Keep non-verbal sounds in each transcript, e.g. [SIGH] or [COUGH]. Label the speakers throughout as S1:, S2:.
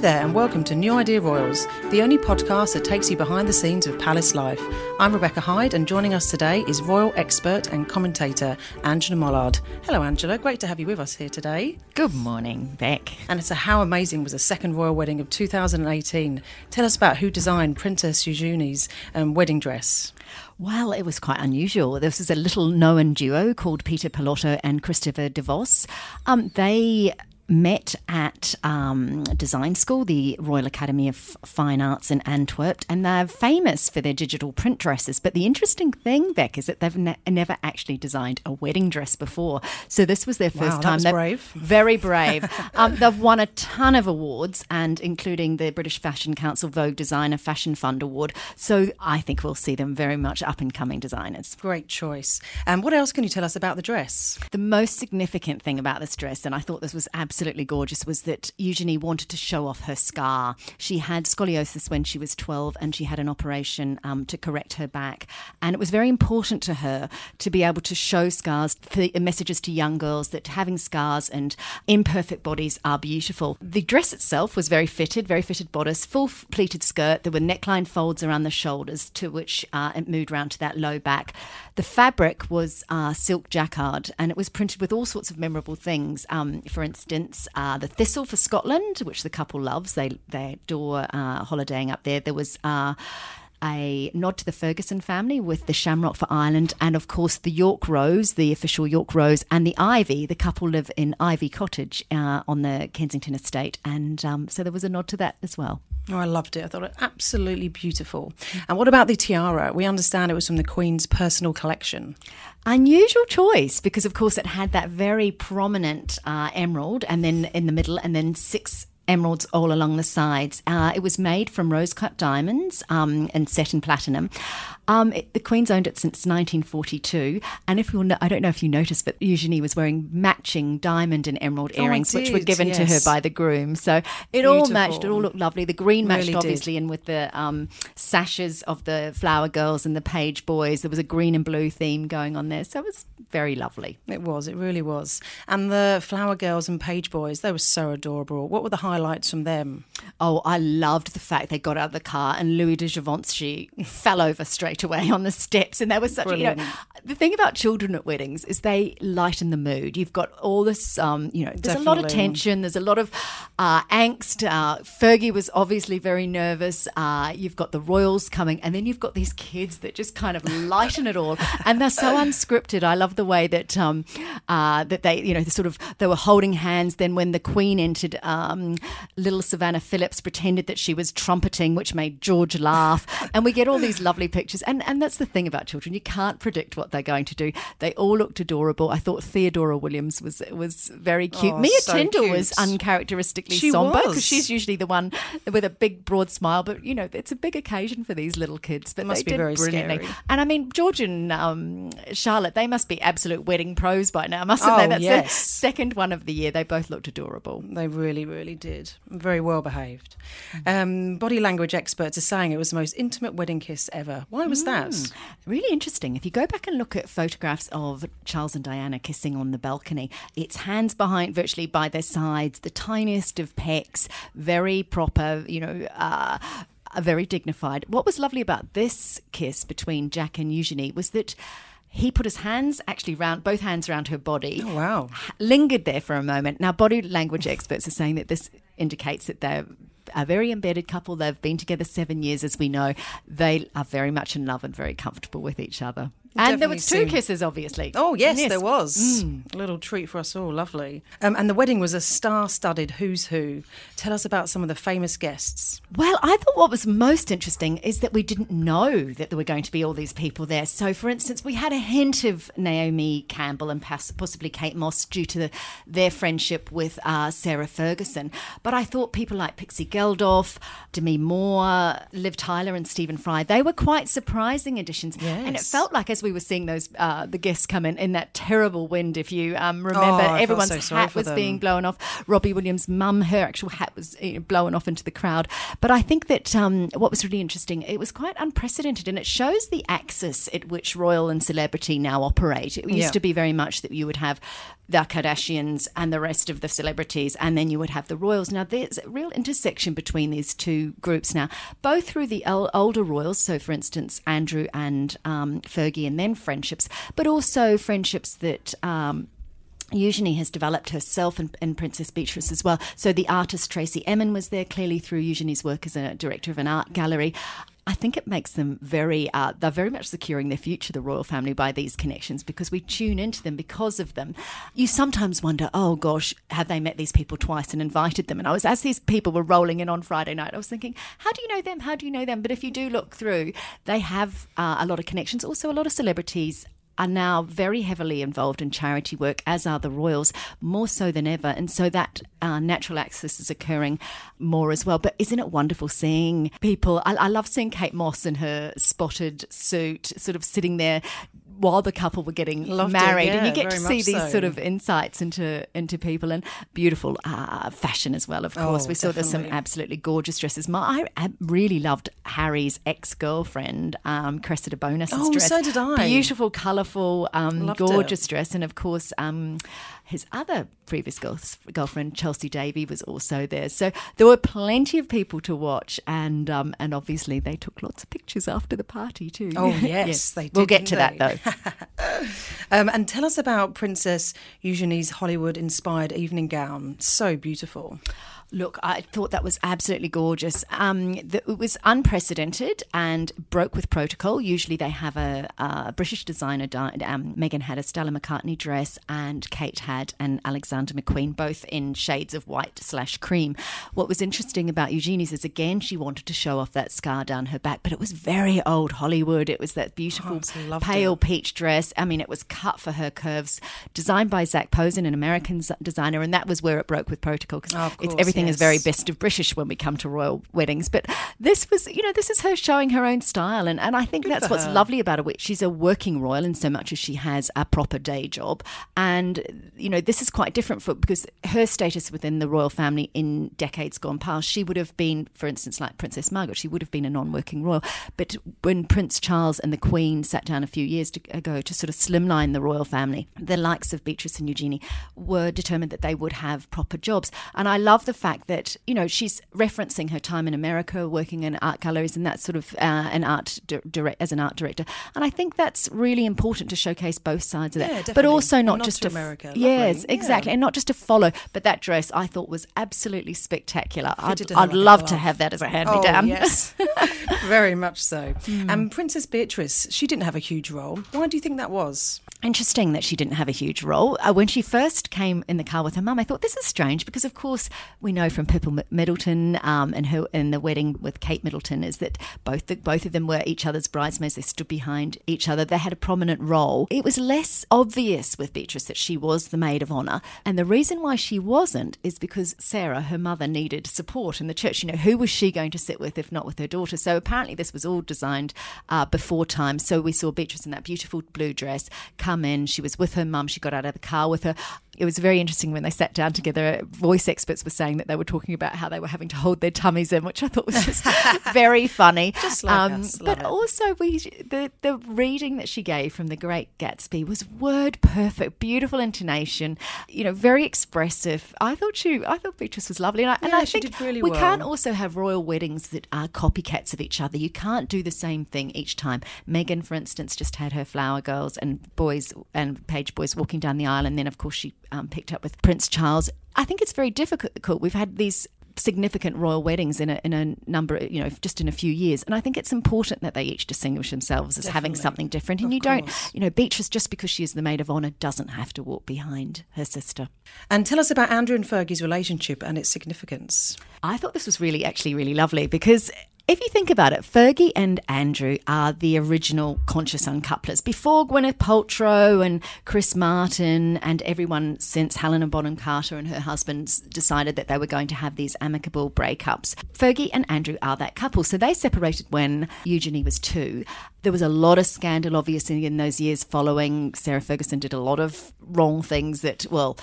S1: Hi there, and welcome to New Idea Royals, the only podcast that takes you behind the scenes of palace life. I'm Rebecca Hyde, and joining us today is royal expert and commentator Angela Mollard. Hello, Angela. Great to have you with us here today.
S2: Good morning, Beck.
S1: And it's a how amazing was the second royal wedding of 2018. Tell us about who designed Princess Eugenie's um, wedding dress.
S2: Well, it was quite unusual. This was a little known duo called Peter Pilotto and Christopher DeVos. Um, they met at um, design school, the Royal Academy of Fine Arts in Antwerp, and they're famous for their digital print dresses. But the interesting thing, Beck, is that they've ne- never actually designed a wedding dress before. So this was their first
S1: Wow,
S2: time.
S1: that's brave.
S2: Very brave. [LAUGHS] um, they've won a ton of awards, and including the British Fashion Council Vogue Designer Fashion Fund Award. So I think we'll see them very much up and coming designers.
S1: Great choice. And what else can you tell us about the dress?
S2: The most significant thing about this dress, and I thought this was absolutely gorgeous, was that Eugenie wanted to show off her scar. She had scoliosis when she was 12 and she had an operation um, to correct her back. And it was very important to her to be able to show scars, for messages to young girls that having scars and imperfect bodies are beautiful. The dress itself was very fitted, very fitted bodice, full pleated skirt. There were neckline folds around the shoulders to which uh, it moved round to that low back. The fabric was uh, silk jacquard and it was printed with all sorts of memorable things. Um, for instance, uh, the thistle for Scotland, which the couple loves. They they adore uh, holidaying up there. There was. Uh, a nod to the Ferguson family with the shamrock for Ireland, and of course the York Rose, the official York Rose, and the Ivy. The couple live in Ivy Cottage uh, on the Kensington estate, and um, so there was a nod to that as well.
S1: Oh, I loved it. I thought it absolutely beautiful. And what about the tiara? We understand it was from the Queen's personal collection.
S2: Unusual choice because, of course, it had that very prominent uh, emerald, and then in the middle, and then six emeralds all along the sides. Uh, it was made from rose cut diamonds um, and set in platinum. Um, it- the Queen's owned it since 1942, and if you'll, I don't know if you noticed, but Eugenie was wearing matching diamond and emerald
S1: Oh,
S2: earrings, which were
S1: did,
S2: given to her by the groom. So it all matched. It all looked lovely. The green matched
S1: Really did.
S2: obviously, and with the um, sashes of the flower girls and the page boys, there was a green and blue theme going on there. So it was very lovely.
S1: It was, it really was. And the flower girls and page boys, they were so adorable. What were the highlights from them?
S2: Oh, I loved the fact they got out of the car and Louis de Givenchy [LAUGHS] fell over straight away on the steps. And they was such, you know, the thing about children at weddings is they lighten the mood. You've got all this, um, you know, there's a lot of tension, there's a lot of uh, angst. Uh, Fergie was obviously very nervous. Uh, you've got the royals coming, and then you've got these kids that just kind of [LAUGHS] lighten it all. And they're so unscripted. I love the way that um, uh, that they, you know, sort of they were holding hands. Then when the Queen entered, um, little Savannah Phillips pretended that she was trumpeting, which made George laugh. And we get all these lovely pictures. And and that's the thing about children; you can't predict what they're going to do. They all looked adorable. I thought Theodora Williams was was very cute.
S1: Oh,
S2: Mia
S1: so
S2: Tindall
S1: cute.
S2: was uncharacteristically
S1: She
S2: somber because she's usually the one with a big broad smile. But you know, it's a big occasion for these little kids. But
S1: Must
S2: they
S1: be
S2: did
S1: very
S2: brilliantly.
S1: scary.
S2: And I mean, George and um, Charlotte, they must be absolute wedding pros by now, mustn't
S1: Oh,
S2: they? That's
S1: yes.
S2: the second one of the year. They both looked adorable.
S1: They really, really did. Very well behaved. Um, body language experts are saying it was the most intimate wedding kiss ever. Why was that?
S2: Really interesting. If you go back and look at photographs of Charles and Diana kissing on the balcony, it's hands behind, virtually by their sides, the tiniest of pecks, very proper, you know. Uh, uh, very dignified. What was lovely about this kiss between Jack and Eugenie was that he put his hands actually round both hands around her body.
S1: Oh, wow.
S2: Lingered there for a moment. Now, body language experts are saying that this indicates that they're a very embedded couple. They've been together seven years, as we know. They are very much in love and very comfortable with each other. And there was two kisses, obviously.
S1: Oh yes, there was a little treat for us all. Lovely. Um, and the wedding was a star-studded who's who. Tell us about some of the famous guests.
S2: Well, I thought what was most interesting is that we didn't know that there were going to be all these people there. So, for instance, we had a hint of Naomi Campbell and possibly Kate Moss due to the, their friendship with uh, Sarah Ferguson. But I thought people like Pixie Geldof, Demi Moore, Liv Tyler, and Stephen Fry, they were quite surprising additions. And it felt like as we were seeing those uh, the guests come in in that terrible wind, if you um, remember,
S1: Oh,
S2: everyone's
S1: so
S2: hat was
S1: them.
S2: being blown off. Robbie Williams' mum, her actual hat was you know, blown off into the crowd. But I think that um, what was really interesting, it was quite unprecedented, and it shows the axis at which royal and celebrity now operate. It used
S1: Yeah.
S2: to be very much that you would have the Kardashians and the rest of the celebrities, and then you would have the royals. Now, there's a real intersection between these two groups now, both through the older royals, so for instance, Andrew and um, Fergie, and then friendships, but also friendships that. Um, Eugenie has developed herself and, and Princess Beatrice as well. So the artist Tracey Emin was there clearly through Eugenie's work as a director of an art gallery. I think it makes them very, uh, they're very much securing their future, the royal family, by these connections because we tune into them because of them. You sometimes wonder, oh gosh, have they met these people twice and invited them? And I was, as these people were rolling in on Friday night, I was thinking, how do you know them? How do you know them? But if you do look through, they have uh, a lot of connections, also a lot of celebrities are now very heavily involved in charity work, as are the Royals, more so than ever. And so that uh, natural access is occurring more as well. But isn't it wonderful seeing people? I, I love seeing Kate Moss in her spotted suit, sort of sitting there. While the couple were getting
S1: Loved
S2: married, and you get to see these
S1: so.
S2: sort of insights into into people and beautiful uh, fashion as well. Of course,
S1: Oh,
S2: we saw there's some absolutely gorgeous dresses. My, I, really loved Harry's ex girlfriend, um, Cressida Bonas's
S1: Oh,
S2: dress.
S1: so did I.
S2: Beautiful, colourful, um,
S1: Loved it.
S2: gorgeous dress, and of course, um, his other previous girlfriend, Chelsea Davy, was also there. So there were plenty of people to watch, and um, and obviously they took lots of pictures after the party too.
S1: Oh, [LAUGHS] yes, they did.
S2: We'll get to
S1: didn't
S2: that though. [LAUGHS]
S1: Um, and tell us about Princess Eugenie's Hollywood-inspired evening gown. So beautiful.
S2: Look, I thought that was absolutely gorgeous. Um, the, it was unprecedented and broke with protocol. Usually they have a, a British designer. Um, Meghan had a Stella McCartney dress, and Kate had an Alexander McQueen, both in shades of white slash cream. What was interesting about Eugenie's is again she wanted to show off that scar down her back, but it was very old Hollywood. It was that beautiful
S1: loved
S2: pale
S1: it.
S2: peach dress. I mean, it was cut for her curves, designed by Zac Posen, an American designer, and that was where it broke with protocol because
S1: Oh,
S2: it's
S1: course,
S2: everything is very best of British when we come to royal weddings. But this was, you know, this is her showing her own style, and, and I think that's what's
S1: her.
S2: lovely about her. She's a working royal in so much as she has a proper day job, and you know, this is quite different for because her status within the royal family in decades gone past, she would have been, for instance, like Princess Margaret, she would have been a non-working royal. But when Prince Charles and the Queen sat down a few years ago to sort of slimline the royal family, the likes of Beatrice and Eugenie were determined that they would have proper jobs. And I love the fact that you know she's referencing her time in America, working in art galleries and that sort of uh, an art di- direct as an art director. And I think that's really important to showcase both sides of that,
S1: Yeah,
S2: but also
S1: A
S2: not just
S1: to
S2: f-
S1: America.
S2: Yes,
S1: Yeah.
S2: exactly, and not just to follow. But that dress I thought was absolutely spectacular. I'd, I'd
S1: like
S2: love to have that as a hand me
S1: Oh,
S2: down.
S1: yes. [LAUGHS] Very much so.
S2: Hmm.
S1: And Princess Beatrice, she didn't have a huge role. Why do you think that was?
S2: Interesting that she didn't have a huge role. Uh, when she first came in the car with her mum, I thought this is strange because, of course, we know from Pippa Middleton um, and her in the wedding with Kate Middleton is that both the, both of them were each other's bridesmaids. They stood behind each other. They had a prominent role. It was less obvious with Beatrice that she was the maid of honor, and the reason why she wasn't is because Sarah, her mother, needed support in the church. You know, who was she going to sit with if not with her daughter? So apparently, this was all designed uh, before time. So we saw Beatrice in that beautiful blue dress come in. She was with her mum. She got out of the car with her. It was very interesting when they sat down together. Voice experts were saying that they were talking about how they were having to hold their tummies in, which I thought was just [LAUGHS] very funny. Um,
S1: Just like us.
S2: But
S1: it.
S2: also, we the the reading that she gave from The Great Gatsby was word perfect, beautiful intonation. You know, very expressive. I thought she, I thought Beatrice was lovely, and I, and I
S1: she
S2: think
S1: did really
S2: we
S1: well.
S2: can't also have royal weddings that are copycats of each other. You can't do the same thing each time. Meghan, for instance, just had her flower girls and boys and page boys walking down the aisle, and then of course she um, picked up with Prince Charles. I think it's very difficult. We've had these significant royal weddings in a, in a number, you know, just in a few years. And I think it's important that they each distinguish themselves as having something different. And
S1: Of
S2: you don't, you know, Beatrice, just because she is the maid of honour, doesn't have to walk behind her sister.
S1: And tell us about Andrew and Fergie's relationship and its significance.
S2: I thought this was really, actually, really lovely because if you think about it, Fergie and Andrew are the original conscious uncouplers. Before Gwyneth Paltrow and Chris Martin and everyone since Helena Bonham Carter and her husband decided that they were going to have these amicable breakups, Fergie and Andrew are that couple. So they separated when Eugenie was two. There was a lot of scandal, obviously, in those years following. Sarah Ferguson did a lot of wrong things that, well,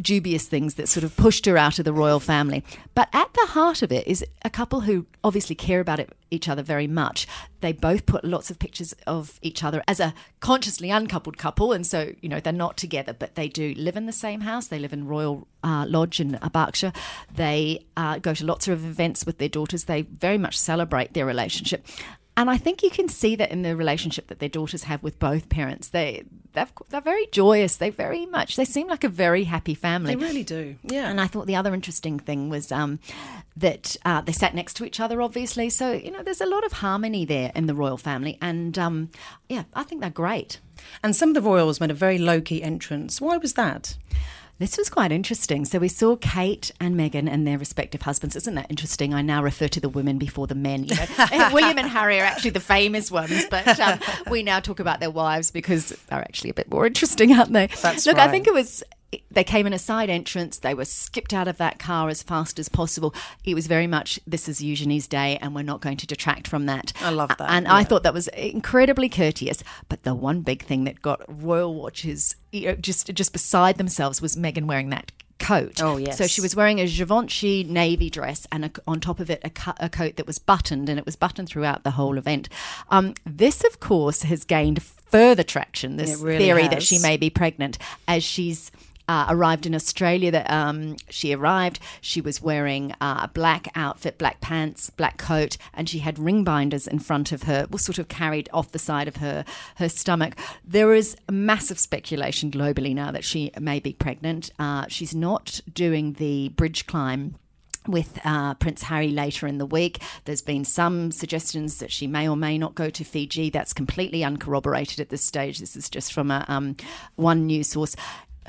S2: dubious things that sort of pushed her out of the royal family. But at the heart of it is a couple who obviously care about it, each other very much. They both put lots of pictures of each other as a consciously uncoupled couple, and so you know they're not together, but they do live in the same house. They live in Royal uh, Lodge in Berkshire. They uh, go to lots of events with their daughters. They very much celebrate their relationship. And I think you can see that in the relationship that their daughters have with both parents. They they've, they're very joyous. They very much they seem like a very happy family.
S1: They really do. Yeah.
S2: And I thought the other interesting thing was um, that uh, they sat next to each other, obviously. So you know, there's a lot of harmony there in the royal family, and um, yeah, I think they're great.
S1: And some of the royals made a very low key entrance. Why was that?
S2: This was quite interesting. So we saw Kate and Meghan and their respective husbands. Isn't that interesting? I now refer to the women before the men. You know, [LAUGHS] William and Harry are actually the famous ones, but um, we now talk about their wives because they're actually a bit more interesting, aren't they?
S1: That's
S2: Look, I think it was. They came in a side entrance. They were skipped out of that car as fast as possible. It was very much this is Eugenie's day, and we're not going to detract from that.
S1: I love that,
S2: And I thought that was incredibly courteous. But the one big thing that got royal watchers you know, just just beside themselves was Meghan wearing that coat.
S1: Oh, yes.
S2: So she was wearing a Givenchy navy dress and a, on top of it a, a coat that was buttoned, and it was buttoned throughout the whole event. Um, this, of course, has gained further traction. This
S1: really
S2: theory that she may be pregnant as she's. Uh, arrived in Australia. That um, she arrived, she was wearing uh, a black outfit, black pants, black coat, and she had ring binders in front of her, was sort of carried off the side of her her stomach. There is massive speculation globally now that she may be pregnant. Uh, she's not doing the bridge climb with uh, Prince Harry later in the week. There's been some suggestions that she may or may not go to Fiji. That's completely uncorroborated at this stage. This is just from a um, one news source.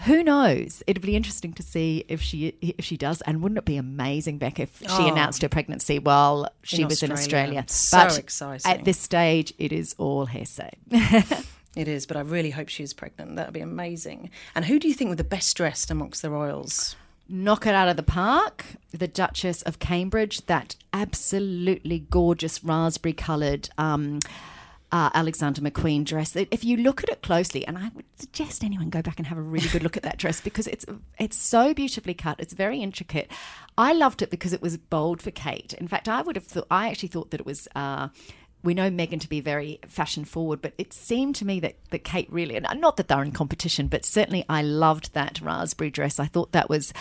S2: Who knows? It'd be interesting to see if she if she does, and wouldn't it be amazing, Beck, if she
S1: Oh.
S2: announced her pregnancy while she
S1: In
S2: was in
S1: Australia.
S2: Australia?
S1: So
S2: But
S1: exciting.
S2: At this stage, it is all hearsay. [LAUGHS]
S1: It is, but I really hope she is pregnant. That would be amazing. And who do you think were the best dressed amongst the royals?
S2: knock it out of the park. The Duchess of Cambridge, that absolutely gorgeous raspberry coloured um, uh, Alexander McQueen dress. If you look at it closely, and I would suggest anyone go back and have a really good look at that dress because it's it's so beautifully cut. It's very intricate. I loved it because it was bold for Kate. In fact, I would have thought. I actually thought that it was. Uh, we know Meghan to be very fashion forward, but it seemed to me that, that Kate really, and not that they're in competition, but certainly I loved that raspberry dress. I thought that was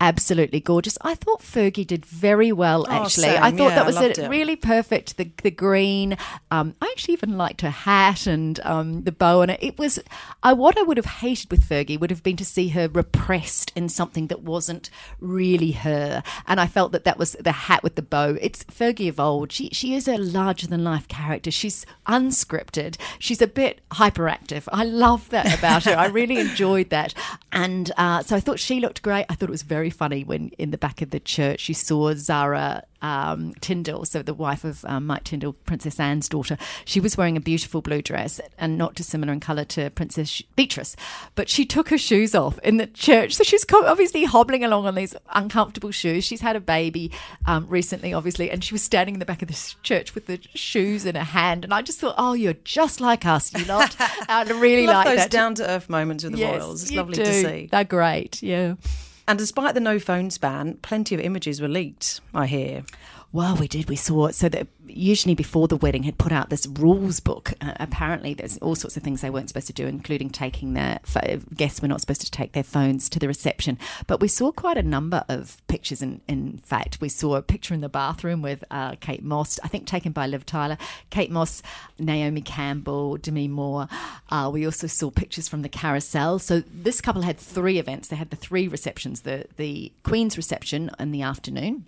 S2: absolutely gorgeous. I thought Fergie did very well,
S1: Oh,
S2: actually.
S1: same.
S2: I thought
S1: Yeah,
S2: that was
S1: loved
S2: a,
S1: it.
S2: really perfect. The the green. Um, I actually even liked her hat and um, the bow on it. It was. I what I would have hated with Fergie would have been to see her repressed in something that wasn't really her. And I felt that that was the hat with the bow. It's Fergie of old. She she is a larger than life character. She's unscripted. She's a bit hyperactive. I love that about her. I really [LAUGHS] enjoyed that. And uh, so I thought she looked great. I thought it was very funny when in the back of the church you saw Zara um, Tindall, so the wife of um, Mike Tindall, Princess Anne's daughter. She was wearing a beautiful blue dress and not dissimilar in colour to Princess Beatrice, but she took her shoes off in the church. So she's obviously hobbling along on these uncomfortable shoes. She's had a baby um, recently, obviously, and she was standing in the back of this church with the shoes in her hand. And I just thought, oh, you're just like us, you lot. [LAUGHS] I really like
S1: those
S2: that.
S1: down to earth moments with the
S2: Yes,
S1: royals. It's lovely
S2: do.
S1: to see.
S2: They're great, yeah.
S1: And despite the no phones ban, plenty of images were leaked, I hear.
S2: Well, we did. We saw so that usually before the wedding had put out this rules book. Uh, apparently, there's all sorts of things they weren't supposed to do, including taking their guests were not supposed to take their phones to the reception. But we saw quite a number of pictures. In in fact, we saw a picture in the bathroom with uh, Kate Moss, I think taken by Liv Tyler, Kate Moss, Naomi Campbell, Demi Moore. Uh, we also saw pictures from the carousel. So this couple had three events. They had the three receptions: the the Queen's reception in the afternoon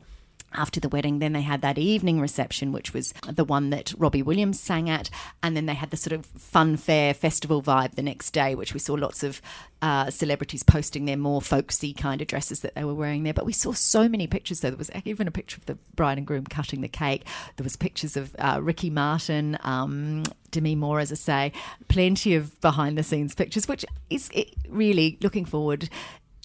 S2: after the wedding. Then they had that evening reception, which was the one that Robbie Williams sang at. And then they had the sort of fun fair festival vibe the next day, which we saw lots of uh, celebrities posting their more folksy kind of dresses that they were wearing there. But we saw so many pictures. There, there was even a picture of the bride and groom cutting the cake. There was pictures of uh, Ricky Martin, um, Demi Moore, as I say, plenty of behind the scenes pictures, which is really looking forward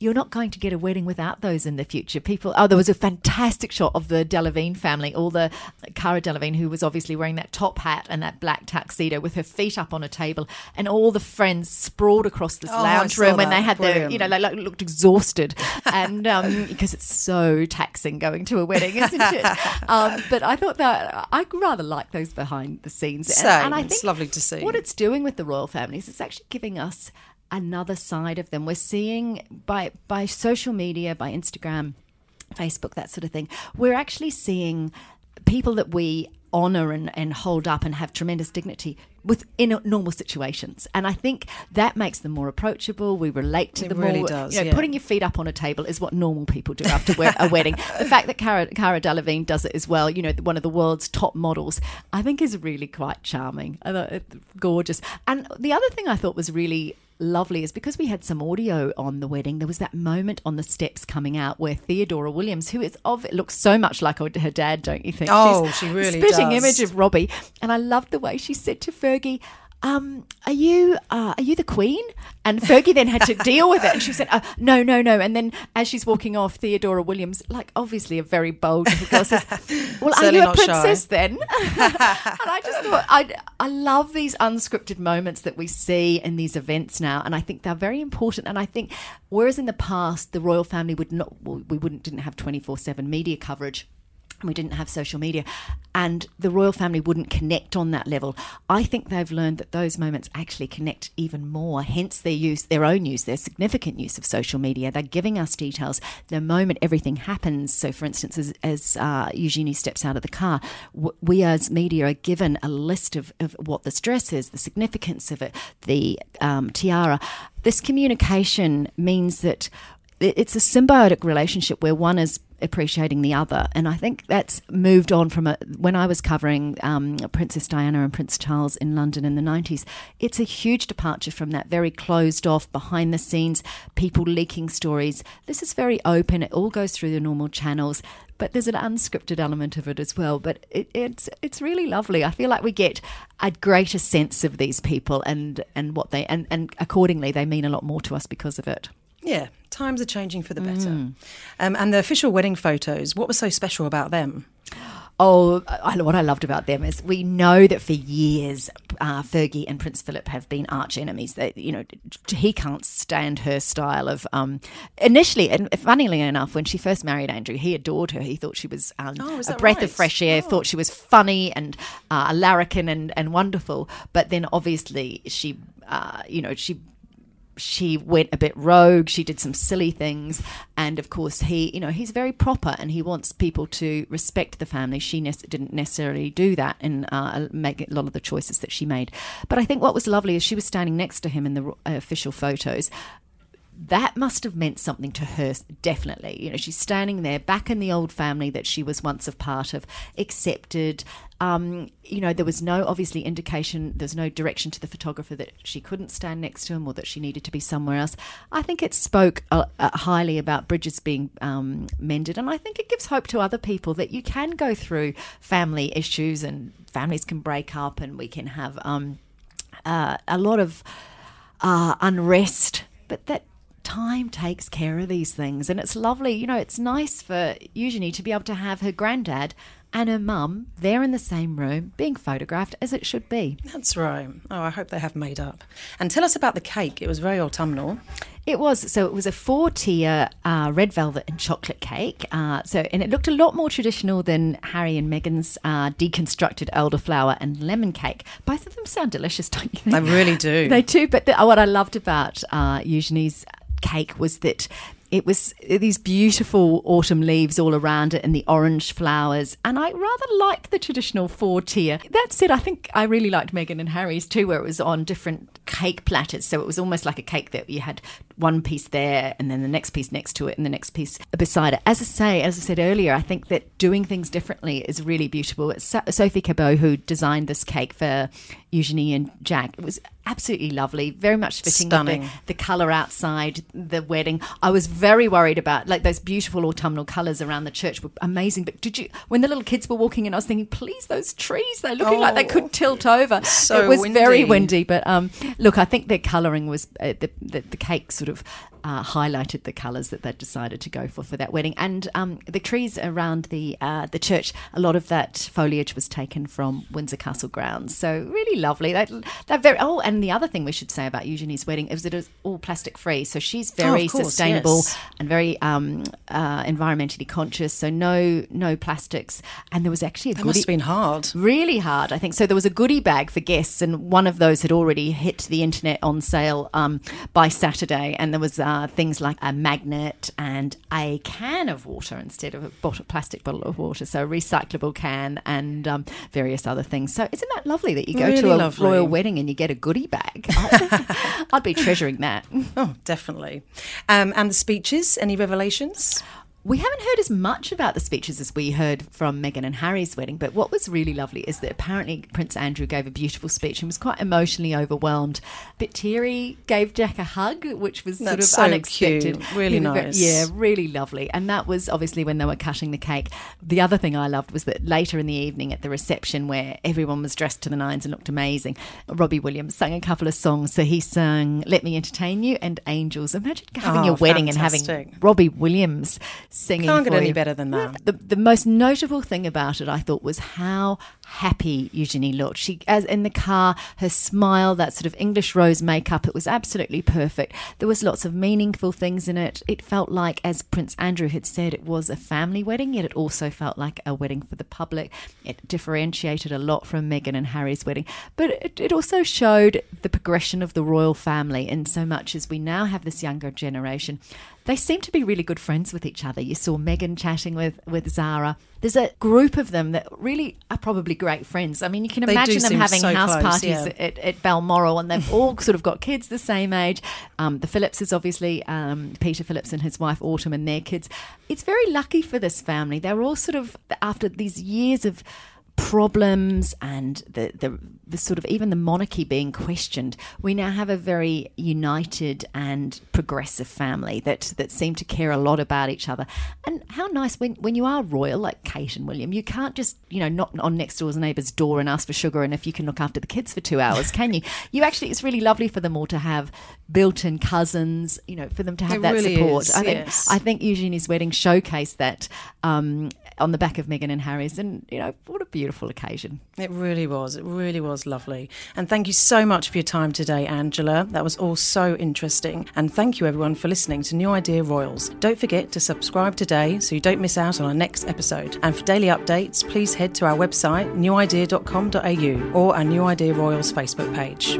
S2: you're not going to get a wedding without those in the future. People, oh, there was a fantastic shot of the Delevingne family, all the Cara Delevingne, who was obviously wearing that top hat and that black tuxedo with her feet up on a table, and all the friends sprawled across this
S1: Oh,
S2: lounge room when they had their, you know, they like, looked exhausted, [LAUGHS] and um, because it's so taxing going to a wedding, isn't it? [LAUGHS] Um, but I thought that I rather like those behind the scenes, And-
S1: Same.
S2: and I
S1: It's lovely to see.
S2: What it's doing with the royal families, it's actually giving us another side of them. We're seeing by by social media, by Instagram, Facebook, that sort of thing. We're actually seeing people that we honor and, and hold up and have tremendous dignity within normal situations and i think that makes them more approachable we relate to
S1: It
S2: them
S1: really
S2: more
S1: does,
S2: you know,
S1: yeah.
S2: putting your feet up on a table is what normal people do after a wedding the fact that Cara, Cara Delevingne does it as well you know one of the world's top models i think is really quite charming I thought gorgeous and the other thing i thought was really lovely is because we had some audio on the wedding there was that moment on the steps coming out where theodora williams who is of looks so much like her dad don't you think
S1: Oh,
S2: She's
S1: she really
S2: spitting
S1: does.
S2: image of robbie and i loved the way she said to fergie um, are you uh, are you the queen? And Fergie then had to deal with it, and she said, uh, "No, no, no." And then as she's walking off, Theodora Williams, like obviously a very bold little girl, says, "Well, are you a
S1: not shy.
S2: princess then?" [LAUGHS] and I just thought I I love these unscripted moments that we see in these events now, and I think they're very important. And I think whereas in the past the royal family would not, well, we wouldn't didn't have twenty four seven media coverage we didn't have social media and the royal family wouldn't connect on that level. I think they've learned that those moments actually connect even more hence their use their own use their significant use of social media. They're giving us details the moment everything happens. So for instance as, as uh, eugenie steps out of the car we as media are given a list of, of what the stress is the significance of it the um, tiara. This communication means that it's a symbiotic relationship where one is appreciating the other. And i think that's moved on from a, when i was covering um, princess diana and prince charles in london in the 90s it's a huge departure from that very closed off behind the scenes people leaking stories. This is very open. It all goes through the normal channels but there's an unscripted element of it as well. But it, it's it's really lovely. I feel like we get a greater sense of these people and and what they and, and accordingly they mean a lot more to us because of it
S1: Yeah, times are changing for the better.
S2: Mm.
S1: Um, and the official wedding photos, what was so special about them?
S2: Oh, I, what I loved about them is we know that for years, uh, Fergie and Prince Philip have been arch enemies. That you know, he can't stand her style of. Um, initially, and funnily enough, when she first married Andrew, he adored her. He thought she was um,
S1: Oh,
S2: a breath
S1: right?
S2: of fresh air.
S1: Oh.
S2: Thought she was funny and uh, a larrikin and and wonderful. But then obviously she, uh, you know, she she went a bit rogue. She did some silly things, and of course, he, you know, he's very proper and he wants people to respect the family. She ne- didn't necessarily do that and uh, make a lot of the choices that she made. But I think what was lovely is she was standing next to him in the uh, official photos. That must have meant something to her, definitely. You know, she's standing there back in the old family that she was once a part of, accepted. Um, you know, there was no obviously indication, there's no direction to the photographer that she couldn't stand next to him or that she needed to be somewhere else. I think it spoke uh, uh, highly about bridges being um, mended, and I think it gives hope to other people that you can go through family issues and families can break up and we can have um, uh, a lot of uh, unrest, but that time takes care of these things. And it's lovely, you know, it's nice for Eugenie to be able to have her granddad and her mum there in the same room being photographed as it should be.
S1: That's right. Oh, I hope they have made up. And tell us about the cake. It was very autumnal.
S2: It was so. It was a four-tier uh, red velvet and chocolate cake. Uh, so, and it looked a lot more traditional than Harry and Meghan's uh, deconstructed elderflower and lemon cake. Both of them sound delicious, don't you think?
S1: They really [LAUGHS] do.
S2: They do. But the, what I loved about uh, Eugenie's cake was that It was these beautiful autumn leaves all around it and the orange flowers. And I rather like the traditional four tier. That said, I think I really liked Meghan and Harry's too, where it was on different cake platters. So it was almost like a cake that you had one piece there and then the next piece next to it and the next piece beside it. As I say, as I said earlier, I think that doing things differently is really beautiful. It's Sophie Cabot who designed this cake for Eugenie and Jack. It was absolutely lovely, very much fitting the, the colour outside the wedding. I was very worried about like those beautiful autumnal colours around the church were amazing. But did you when the little kids were walking in, I was thinking, please, those trees, they're looking like they could tilt over.
S1: so
S2: it was very
S1: windy.
S2: windy, but um, look, I think their colouring was uh, the, the the cake sort of. Uh, highlighted the colours that they decided to go for for that wedding, and um, the trees around the uh, the church. A lot of that foliage was taken from Windsor Castle grounds, so really lovely. That that very oh, and the other thing we should say about Eugenie's wedding is that it was all plastic free, so she's very
S1: Oh, course,
S2: sustainable
S1: yes.
S2: and very um, uh, environmentally conscious. So no no plastics, and there was actually a
S1: That
S2: goodie-
S1: must have been hard.
S2: Really hard, I think. So there was a goodie bag for guests, and one of those had already hit the internet on sale um, by Saturday. And there was uh, things like a magnet and a can of water instead of a bottle, plastic bottle of water. So a recyclable can and um, various other things. So isn't that lovely that you go
S1: Really
S2: to a
S1: lovely.
S2: royal wedding and you get a goodie bag? I'd, [LAUGHS] I'd be treasuring that.
S1: Oh, definitely. Um, and the speeches, any revelations?
S2: We haven't heard as much about the speeches as we heard from Meghan and Harry's wedding, but what was really lovely is that apparently Prince Andrew gave a beautiful speech and was quite emotionally overwhelmed. Bit teary, gave Jack a hug, which was sort
S1: That's
S2: of
S1: so
S2: unexpected.
S1: cute. Really nice.
S2: yeah, really lovely. And that was obviously when they were cutting the cake. The other thing I loved was that later in the evening at the reception, where everyone was dressed to the nines and looked amazing, Robbie Williams sang a couple of songs. So he sang "Let Me Entertain You" and "Angels." Imagine having
S1: Oh,
S2: your wedding and having. Robbie Williams singing.
S1: Can't get
S2: for
S1: any
S2: you.
S1: better than that.
S2: The, the most notable thing about it, I thought, was how happy Eugenie looked. She, as in the car, her smile, that sort of English rose makeup, it was absolutely perfect. There was lots of meaningful things in it. It felt like, as Prince Andrew had said, it was a family wedding, yet it also felt like a wedding for the public. It differentiated a lot from Meghan and Harry's wedding, but it, it also showed the progression of the royal family in so much as we now have this younger generation they seem to be really good friends with each other. You saw Meghan chatting with, with Zara. There's a group of them that really are probably great friends. I mean, you can
S1: They
S2: imagine them having
S1: so
S2: house
S1: close,
S2: parties
S1: yeah.
S2: at, at Balmoral, and they've all sort of got kids the same age. Um, the Phillipses, obviously, um, Peter Phillips and his wife Autumn, and their kids. It's very lucky for this family. They're all sort of, after these years of problems and the, the the sort of even the monarchy being questioned, we now have a very united and progressive family that that seem to care a lot about each other. And how nice when when you are royal like Kate and William, you can't just you know knock on next door's neighbour's door and ask for sugar and if you can look after the kids for two hours, can you? [LAUGHS] You actually, it's really lovely for them all to have built-in cousins. You know, for them to have
S1: It
S2: that
S1: really
S2: support.
S1: is,
S2: I think
S1: yes.
S2: I think Eugenie's wedding showcased that. Um, on the back of Meghan and Harry's, and you know what a beautiful occasion.
S1: It really was. It really was lovely. And thank you so much for your time today, Angela. That was all so interesting. And thank you, everyone, for listening to New Idea Royals. Don't forget to subscribe today so you don't miss out on our next episode. And for daily updates, please head to our website, newidea.com.au, or our New Idea Royals Facebook page.